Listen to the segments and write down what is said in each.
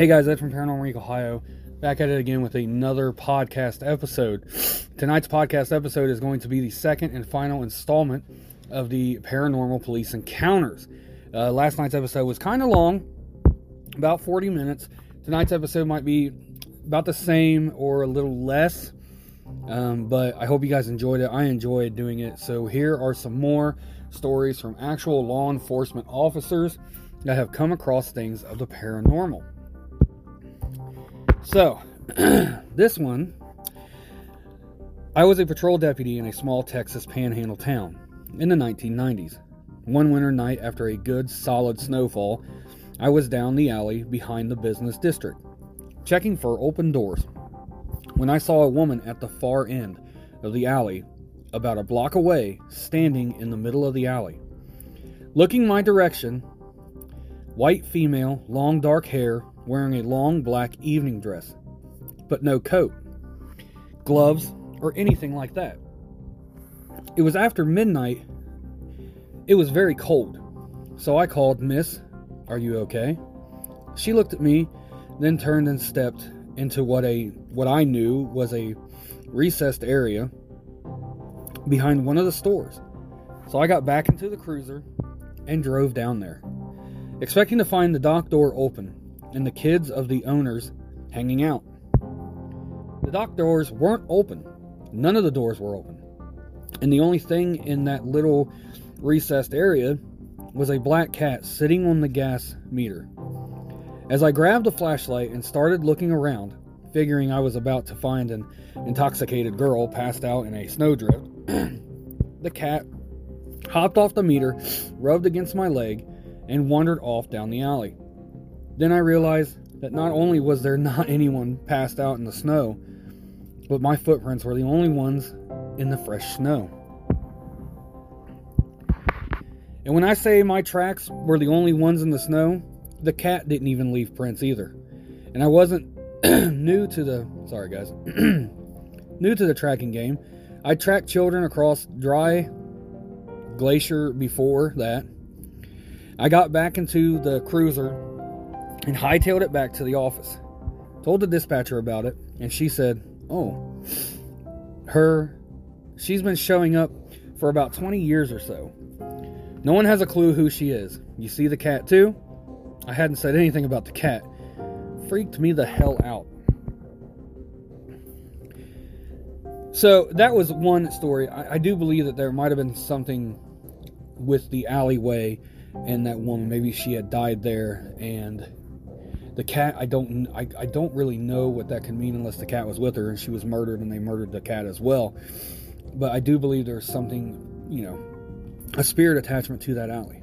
Hey guys, Ed from Paranormal Week, Ohio. Back at it again with another podcast episode. Tonight's podcast episode is going to be the second and final installment of the Paranormal Police Encounters. Uh, last night's episode was kind of long, about 40 minutes. Tonight's episode might be about the same or a little less, um, but I hope you guys enjoyed it. I enjoyed doing it. So, here are some more stories from actual law enforcement officers that have come across things of the paranormal. So, this one I was a patrol deputy in a small Texas panhandle town in the 1990s. One winter night after a good solid snowfall, I was down the alley behind the business district, checking for open doors, when I saw a woman at the far end of the alley, about a block away, standing in the middle of the alley. Looking my direction, white female, long dark hair, wearing a long black evening dress, but no coat, gloves, or anything like that. It was after midnight. It was very cold, so I called, Miss, are you okay? She looked at me, then turned and stepped into what a what I knew was a recessed area behind one of the stores. So I got back into the cruiser and drove down there, expecting to find the dock door open and the kids of the owners hanging out. The dock doors weren't open. None of the doors were open. And the only thing in that little recessed area was a black cat sitting on the gas meter. As I grabbed a flashlight and started looking around, figuring I was about to find an intoxicated girl passed out in a snowdrift, the cat hopped off the meter, rubbed against my leg, and wandered off down the alley. Then I realized that not only was there not anyone passed out in the snow, but my footprints were the only ones in the fresh snow. And when I say my tracks were the only ones in the snow, the cat didn't even leave prints either. And I wasn't new to the sorry guys, new to the tracking game. I tracked children across dry glacier before that. I got back into the cruiser and hightailed it back to the office. Told the dispatcher about it, and she said, "Oh, her she's been showing up for about 20 years or so. No one has a clue who she is. You see the cat too? I hadn't said anything about the cat. Freaked me the hell out. So that was one story. I, I do believe that there might have been something with the alleyway and that woman. Maybe she had died there, and the cat. I don't. I, I don't really know what that can mean unless the cat was with her and she was murdered and they murdered the cat as well. But I do believe there's something, you know, a spirit attachment to that alley.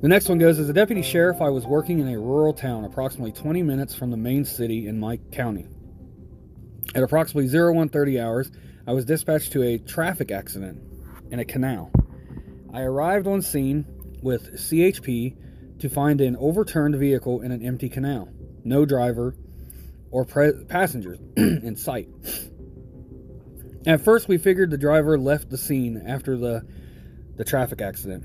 The next one goes As a deputy sheriff, I was working in a rural town approximately 20 minutes from the main city in my county. At approximately 0130 hours, I was dispatched to a traffic accident in a canal. I arrived on scene with CHP to find an overturned vehicle in an empty canal. No driver or pre- passengers in sight. At first, we figured the driver left the scene after the, the traffic accident.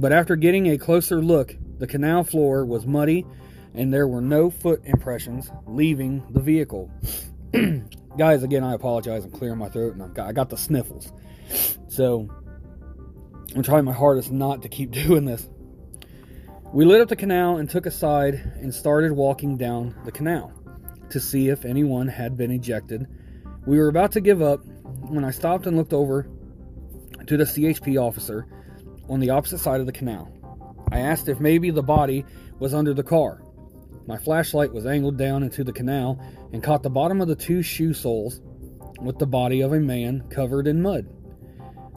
But after getting a closer look, the canal floor was muddy and there were no foot impressions leaving the vehicle. Guys, again, I apologize. I'm clearing my throat and I've got, I got the sniffles. So I'm trying my hardest not to keep doing this. We lit up the canal and took a side and started walking down the canal to see if anyone had been ejected. We were about to give up when I stopped and looked over to the CHP officer on the opposite side of the canal. I asked if maybe the body was under the car. My flashlight was angled down into the canal and caught the bottom of the two shoe soles with the body of a man covered in mud.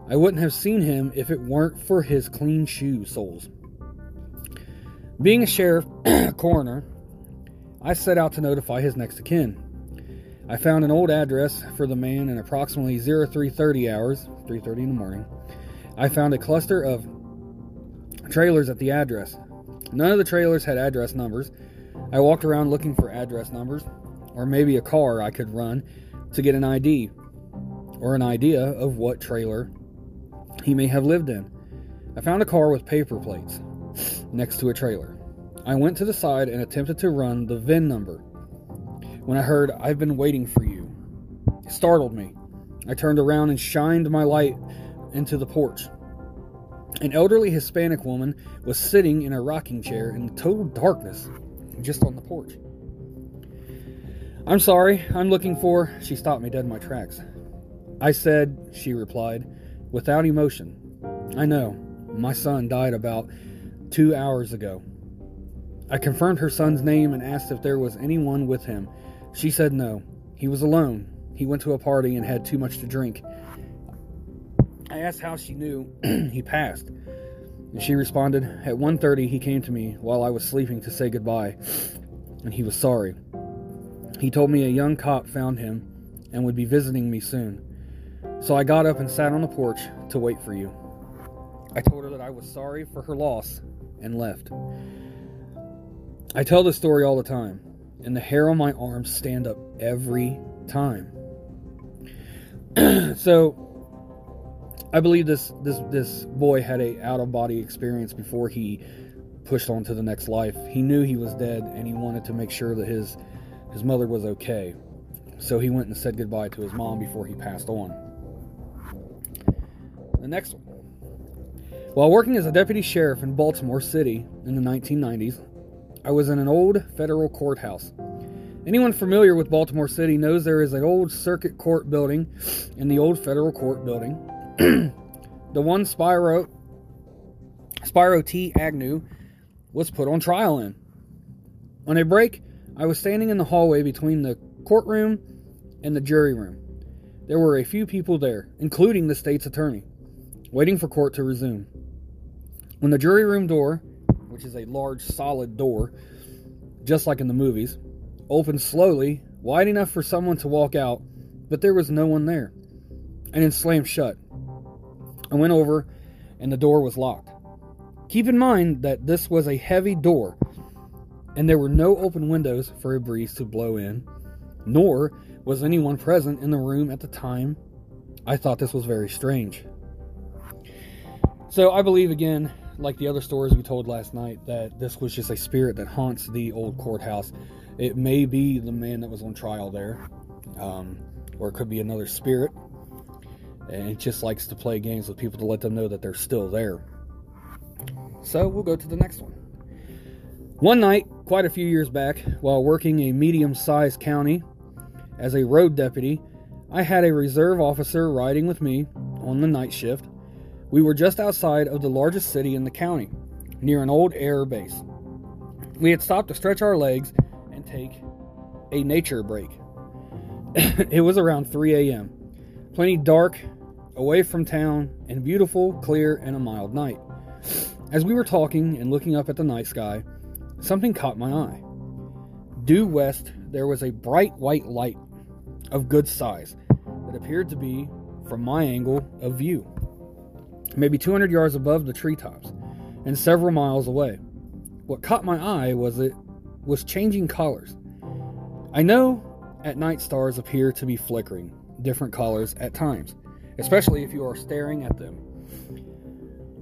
I wouldn't have seen him if it weren't for his clean shoe soles. Being a sheriff coroner, I set out to notify his next of kin. I found an old address for the man in approximately 0330 hours, 3:30 in the morning. I found a cluster of trailers at the address. None of the trailers had address numbers. I walked around looking for address numbers or maybe a car I could run to get an ID or an idea of what trailer he may have lived in. I found a car with paper plates next to a trailer. I went to the side and attempted to run the VIN number when I heard, I've been waiting for you. It startled me. I turned around and shined my light into the porch. An elderly Hispanic woman was sitting in a rocking chair in total darkness just on the porch. I'm sorry, I'm looking for. She stopped me dead in my tracks. I said, she replied, without emotion. I know, my son died about two hours ago. I confirmed her son's name and asked if there was anyone with him. She said no. He was alone. He went to a party and had too much to drink. I asked how she knew he passed. And she responded, At 1:30 he came to me while I was sleeping to say goodbye, and he was sorry. He told me a young cop found him and would be visiting me soon. So I got up and sat on the porch to wait for you. I told her I was sorry for her loss and left. I tell this story all the time, and the hair on my arms stand up every time. so I believe this this this boy had a out of body experience before he pushed on to the next life. He knew he was dead and he wanted to make sure that his his mother was okay. So he went and said goodbye to his mom before he passed on. The next one. While working as a deputy sheriff in Baltimore City in the 1990s, I was in an old federal courthouse. Anyone familiar with Baltimore City knows there is an old circuit court building in the old federal court building. the one Spiro Spiro T. Agnew was put on trial in. On a break, I was standing in the hallway between the courtroom and the jury room. There were a few people there, including the state's attorney, waiting for court to resume. When the jury room door, which is a large solid door, just like in the movies, opened slowly, wide enough for someone to walk out, but there was no one there, and then slammed shut. I went over, and the door was locked. Keep in mind that this was a heavy door, and there were no open windows for a breeze to blow in, nor was anyone present in the room at the time. I thought this was very strange. So I believe again, like the other stories we told last night, that this was just a spirit that haunts the old courthouse. It may be the man that was on trial there, um, or it could be another spirit. And it just likes to play games with people to let them know that they're still there. So we'll go to the next one. One night, quite a few years back, while working a medium sized county as a road deputy, I had a reserve officer riding with me on the night shift. We were just outside of the largest city in the county, near an old air base. We had stopped to stretch our legs and take a nature break. it was around 3 a.m., plenty dark, away from town, and beautiful, clear, and a mild night. As we were talking and looking up at the night sky, something caught my eye. Due west, there was a bright white light of good size that appeared to be, from my angle of view, maybe 200 yards above the treetops and several miles away. What caught my eye was it was changing colors. I know at night stars appear to be flickering different colors at times, especially if you are staring at them.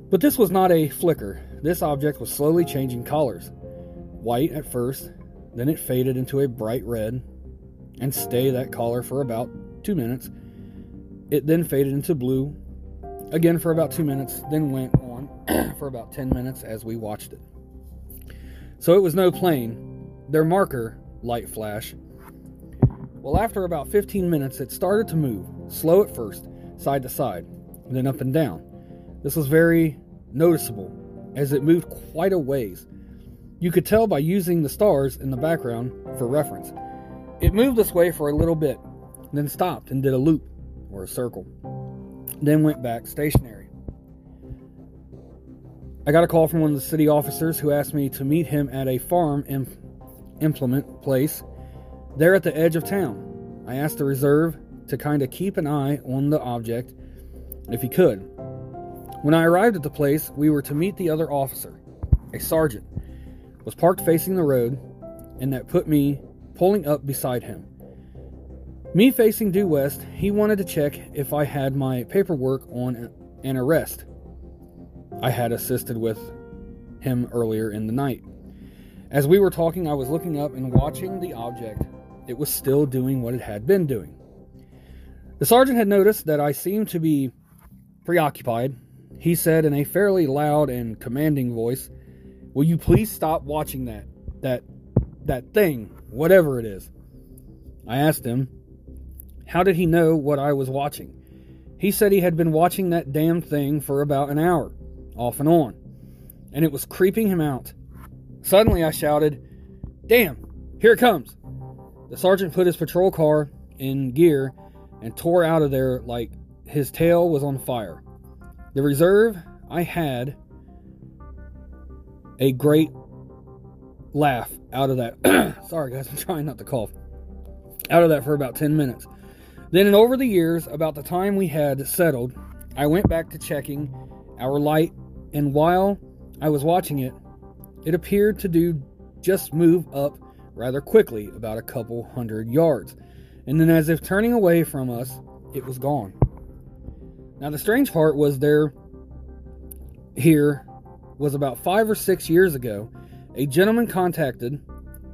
But this was not a flicker. This object was slowly changing colors. White at first, then it faded into a bright red, and stayed that color for about two minutes. It then faded into blue, again for about two minutes, then went on for about 10 minutes as we watched it. So it was no plane, their marker light flash. Well, after about 15 minutes, it started to move, slow at first, side to side, then up and down. This was very noticeable as it moved quite a ways. You could tell by using the stars in the background for reference. It moved this way for a little bit, then stopped and did a loop or a circle, then went back stationary. I got a call from one of the city officers who asked me to meet him at a farm implement place there at the edge of town. I asked the reserve to kind of keep an eye on the object if he could. When I arrived at the place, we were to meet the other officer, a sergeant, was parked facing the road, and that put me pulling up beside him. Me facing due west, he wanted to check if I had my paperwork on an arrest I had assisted with him earlier in the night. As we were talking, I was looking up and watching the object. It was still doing what it had been doing. The sergeant had noticed that I seemed to be preoccupied. He said in a fairly loud and commanding voice, "Will you please stop watching that that that thing, whatever it is?" I asked him, "How did he know what I was watching?" He said he had been watching that damn thing for about an hour, off and on, and it was creeping him out. Suddenly I shouted, Damn, here it comes! The sergeant put his patrol car in gear and tore out of there like his tail was on fire. The reserve I had a great laugh out of that. Sorry, guys, I'm trying not to cough. Out of that for about 10 minutes. Then, over the years, about the time we had settled, I went back to checking our light, and while I was watching it, it appeared to do just move up rather quickly, about a couple hundred yards, and then, as if turning away from us, it was gone. Now, the strange part was there here was about five or six years ago, a gentleman contacted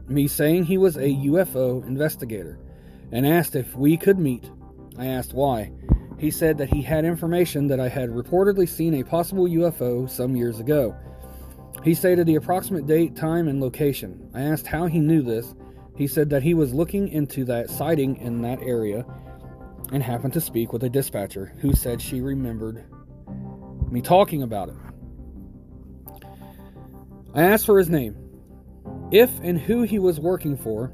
me saying he was a UFO investigator and asked if we could meet. I asked why. He said that he had information that I had reportedly seen a possible UFO some years ago. He stated the approximate date, time, and location. I asked how he knew this. He said that he was looking into that sighting in that area and happened to speak with a dispatcher who said she remembered me talking about it. I asked for his name, if and who he was working for,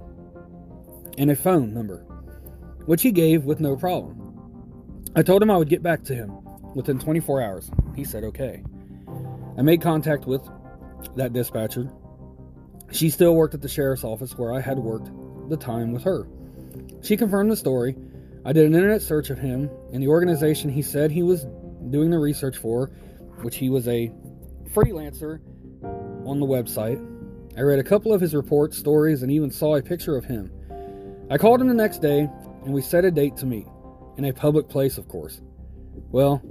and a phone number, which he gave with no problem. I told him I would get back to him within 24 hours. He said okay. I made contact with that dispatcher. She still worked at the sheriff's office where I had worked the time with her. She confirmed the story. I did an internet search of him and the organization he said he was doing the research for, which he was a freelancer on the website. I read a couple of his reports, stories, and even saw a picture of him. I called him the next day and we set a date to meet, in a public place, of course. Well,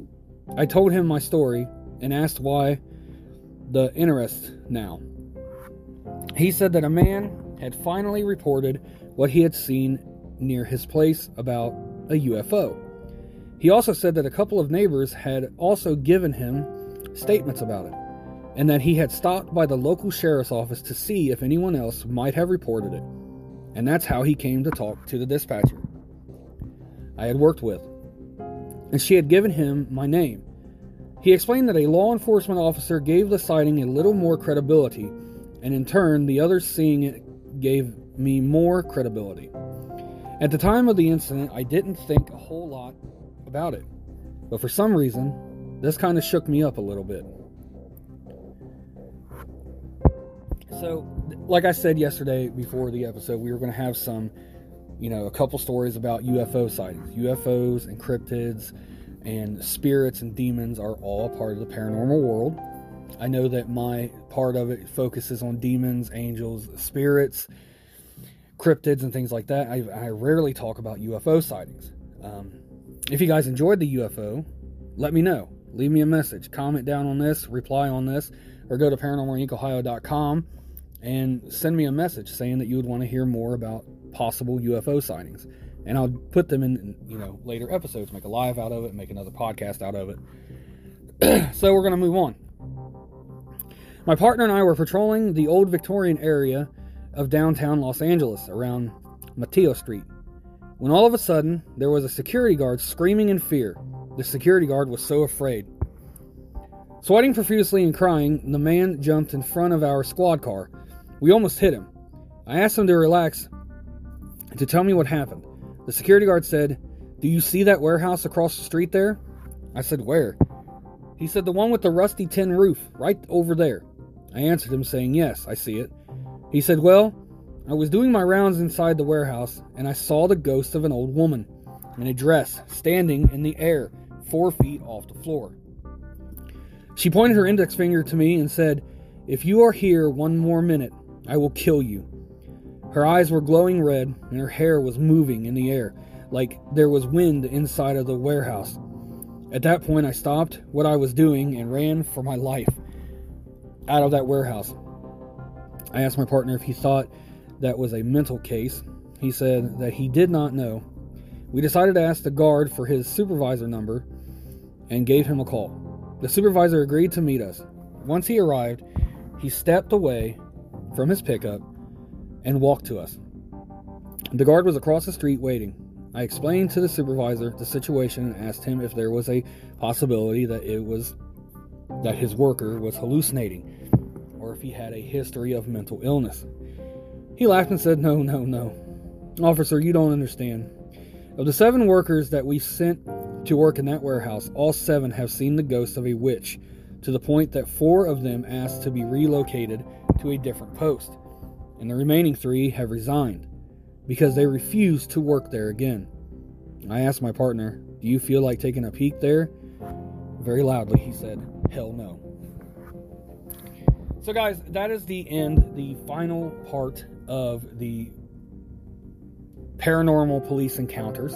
I told him my story and asked why the interest now. He said that a man had finally reported what he had seen near his place about a UFO. He also said that a couple of neighbors had also given him statements about it, and that he had stopped by the local sheriff's office to see if anyone else might have reported it. And that's how he came to talk to the dispatcher I had worked with. And she had given him my name he explained that a law enforcement officer gave the sighting a little more credibility, and in turn, the others seeing it gave me more credibility. At the time of the incident, I didn't think a whole lot about it, but for some reason, this kind of shook me up a little bit. So, like I said yesterday before the episode, we were going to have some, you know, a couple stories about UFO sightings, UFOs and cryptids and spirits and demons are all part of the paranormal world. I know that my part of it focuses on demons, angels, spirits, cryptids, and things like that. I, I rarely talk about UFO sightings. Um, if you guys enjoyed the UFO, let me know. Leave me a message, comment down on this, reply on this, or go to paranormalincohio.com and send me a message saying that you would want to hear more about possible UFO sightings and I'll put them in, you know, later episodes, make a live out of it, make another podcast out of it. so we're going to move on. My partner and I were patrolling the old Victorian area of downtown Los Angeles around Mateo Street when all of a sudden there was a security guard screaming in fear. The security guard was so afraid. Sweating profusely and crying, the man jumped in front of our squad car. We almost hit him. I asked him to relax and to tell me what happened. The security guard said, Do you see that warehouse across the street there? I said, Where? He said, The one with the rusty tin roof, right over there. I answered him, saying, Yes, I see it. He said, Well, I was doing my rounds inside the warehouse, and I saw the ghost of an old woman in a dress standing in the air, four feet off the floor. She pointed her index finger to me and said, If you are here one more minute, I will kill you. Her eyes were glowing red, and her hair was moving in the air, like there was wind inside of the warehouse. At that point, I stopped what I was doing and ran for my life out of that warehouse. I asked my partner if he thought that was a mental case. He said that he did not know. We decided to ask the guard for his supervisor number and gave him a call. The supervisor agreed to meet us. Once he arrived, he stepped away from his pickup and walked to us. The guard was across the street waiting. I explained to the supervisor the situation and asked him if there was a possibility that it was that his worker was hallucinating or if he had a history of mental illness. He laughed and said, "No, no, no. Officer, you don't understand. Of the 7 workers that we sent to work in that warehouse, all 7 have seen the ghost of a witch to the point that 4 of them asked to be relocated to a different post, and the remaining 3 have resigned because they refuse to work there again. I asked my partner, Do you feel like taking a peek there? Very loudly, he said, Hell no. So, guys, that is the end, the final part of the paranormal police encounters.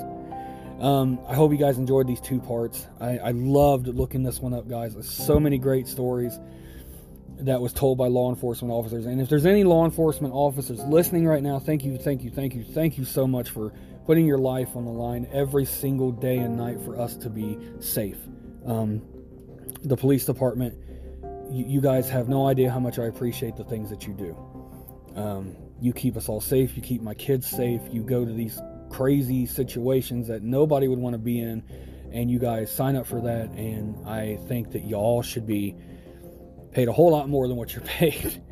Um, I hope you guys enjoyed these two parts. I, I loved looking this one up, guys. There's so many great stories that was told by law enforcement officers. And if there's any law enforcement officers listening right now, thank you, thank you, thank you, thank you so much for putting your life on the line every single day and night for us to be safe. Um, the police department, you, you, guys have no idea how much I appreciate the things that you do. Um, you keep us all safe, you keep my kids safe, you go to these crazy situations that nobody would want to be in, and you guys sign up for that. And I think that y'all should be paid a whole lot more than what you're paid.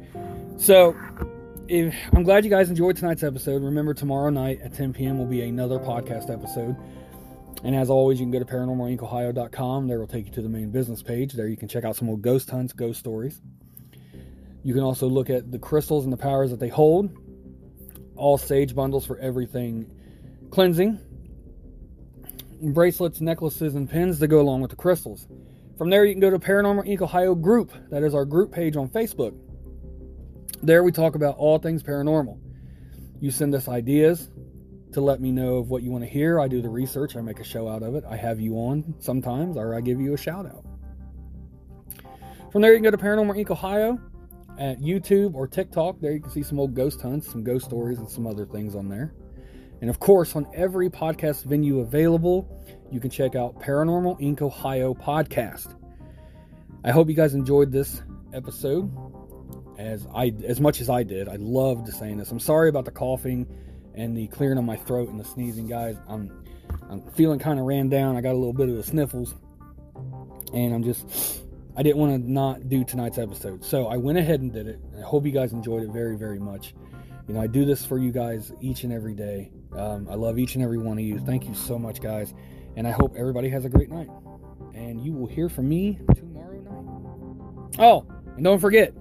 So, if, I'm glad you guys enjoyed tonight's episode. Remember, tomorrow night at 10 p.m. will be another podcast episode. And as always, you can go to paranormalincohio.com. There will take you to the main business page. There you can check out some more ghost hunts, ghost stories. You can also look at the crystals and the powers that they hold. All sage bundles for everything cleansing. Bracelets, necklaces, and pins that go along with the crystals. From there, you can go to Paranormal Inc. Ohio group. That is our group page on Facebook. There, we talk about all things paranormal. You send us ideas to let me know of what you want to hear. I do the research, I make a show out of it. I have you on sometimes, or I give you a shout out. From there, you can go to Paranormal Inc. Ohio at YouTube or TikTok. There, you can see some old ghost hunts, some ghost stories, and some other things on there. And of course, on every podcast venue available, you can check out Paranormal Inc. Ohio podcast. I hope you guys enjoyed this episode as I as much as I did. I loved saying this. I'm sorry about the coughing and the clearing of my throat and the sneezing, guys. I'm I'm feeling kind of ran down. I got a little bit of the sniffles, and I'm just I didn't want to not do tonight's episode, so I went ahead and did it. I hope you guys enjoyed it very very much. You know, I do this for you guys each and every day. Um, I love each and every one of you. Thank you so much, guys. And I hope everybody has a great night. And you will hear from me tomorrow night. Oh, and don't forget,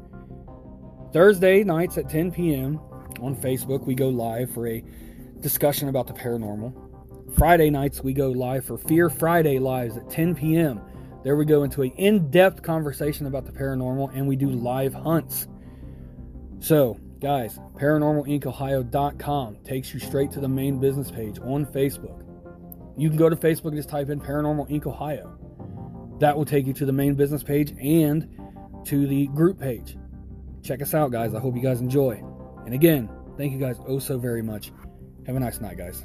Thursday nights at 10 p.m. on Facebook, we go live for a discussion about the paranormal. Friday nights, we go live for Fear Friday Lives at 10 p.m. There we go into an in depth conversation about the paranormal and we do live hunts. So, Guys, paranormalincohio.com takes you straight to the main business page on Facebook. You can go to Facebook and just type in Paranormal Inc. Ohio. That will take you to the main business page and to the group page. Check us out, guys. I hope you guys enjoy. And again, thank you guys oh so very much. Have a nice night, guys.